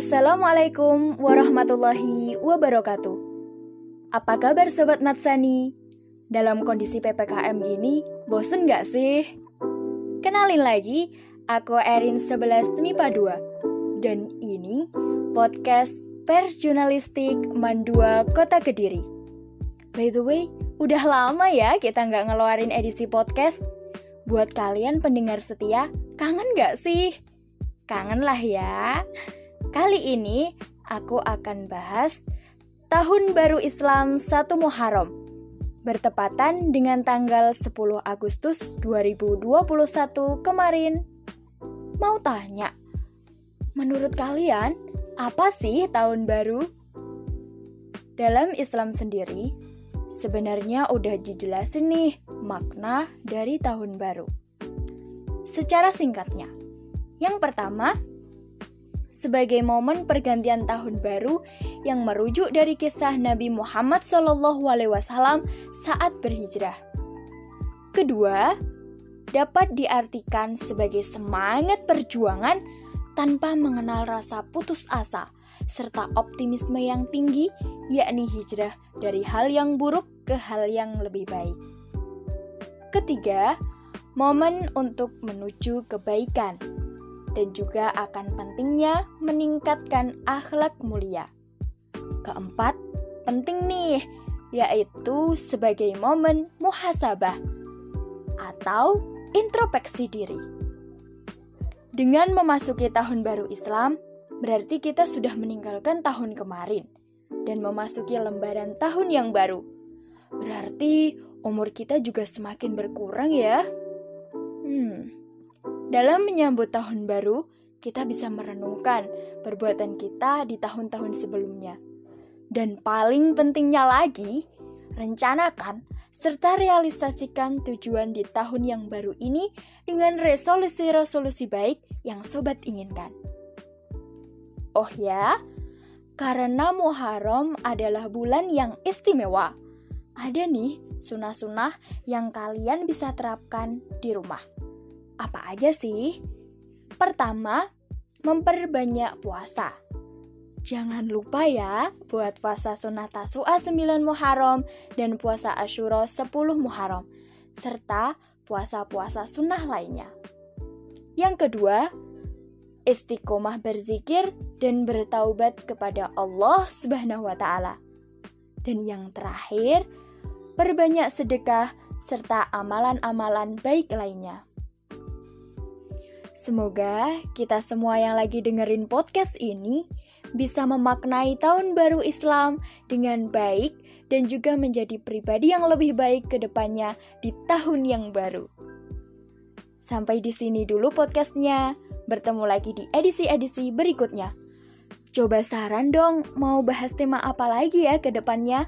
Assalamualaikum warahmatullahi wabarakatuh. Apa kabar Sobat Matsani? Dalam kondisi PPKM gini, bosen gak sih? Kenalin lagi, aku Erin 11 MIPA 2. Dan ini podcast Pers Jurnalistik Mandua Kota Kediri. By the way, udah lama ya kita nggak ngeluarin edisi podcast. Buat kalian pendengar setia, kangen gak sih? Kangen lah ya. Kali ini aku akan bahas Tahun Baru Islam 1 Muharram bertepatan dengan tanggal 10 Agustus 2021 kemarin. Mau tanya, menurut kalian apa sih tahun baru? Dalam Islam sendiri, sebenarnya udah dijelasin nih makna dari tahun baru. Secara singkatnya, yang pertama, sebagai momen pergantian tahun baru yang merujuk dari kisah Nabi Muhammad SAW saat berhijrah. Kedua, dapat diartikan sebagai semangat perjuangan tanpa mengenal rasa putus asa serta optimisme yang tinggi, yakni hijrah dari hal yang buruk ke hal yang lebih baik. Ketiga, momen untuk menuju kebaikan dan juga akan pentingnya meningkatkan akhlak mulia. Keempat, penting nih, yaitu sebagai momen muhasabah atau introspeksi diri. Dengan memasuki tahun baru Islam, berarti kita sudah meninggalkan tahun kemarin dan memasuki lembaran tahun yang baru. Berarti umur kita juga semakin berkurang ya. Hmm, dalam menyambut tahun baru, kita bisa merenungkan perbuatan kita di tahun-tahun sebelumnya. Dan paling pentingnya lagi, rencanakan serta realisasikan tujuan di tahun yang baru ini dengan resolusi-resolusi baik yang sobat inginkan. Oh ya, karena Muharram adalah bulan yang istimewa. Ada nih sunah-sunah yang kalian bisa terapkan di rumah. Apa aja sih? Pertama, memperbanyak puasa. Jangan lupa ya buat puasa sunnah tasua 9 Muharram dan puasa Ashura 10 Muharram, serta puasa-puasa sunnah lainnya. Yang kedua, istiqomah berzikir dan bertaubat kepada Allah Subhanahu wa taala. Dan yang terakhir, perbanyak sedekah serta amalan-amalan baik lainnya. Semoga kita semua yang lagi dengerin podcast ini bisa memaknai tahun baru Islam dengan baik dan juga menjadi pribadi yang lebih baik ke depannya di tahun yang baru. Sampai di sini dulu podcastnya. Bertemu lagi di edisi-edisi berikutnya. Coba saran dong, mau bahas tema apa lagi ya ke depannya?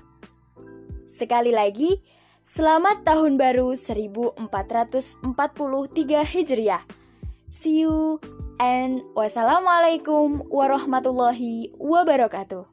Sekali lagi, selamat tahun baru 1443 Hijriah. See you and wassalamualaikum warahmatullahi wabarakatuh.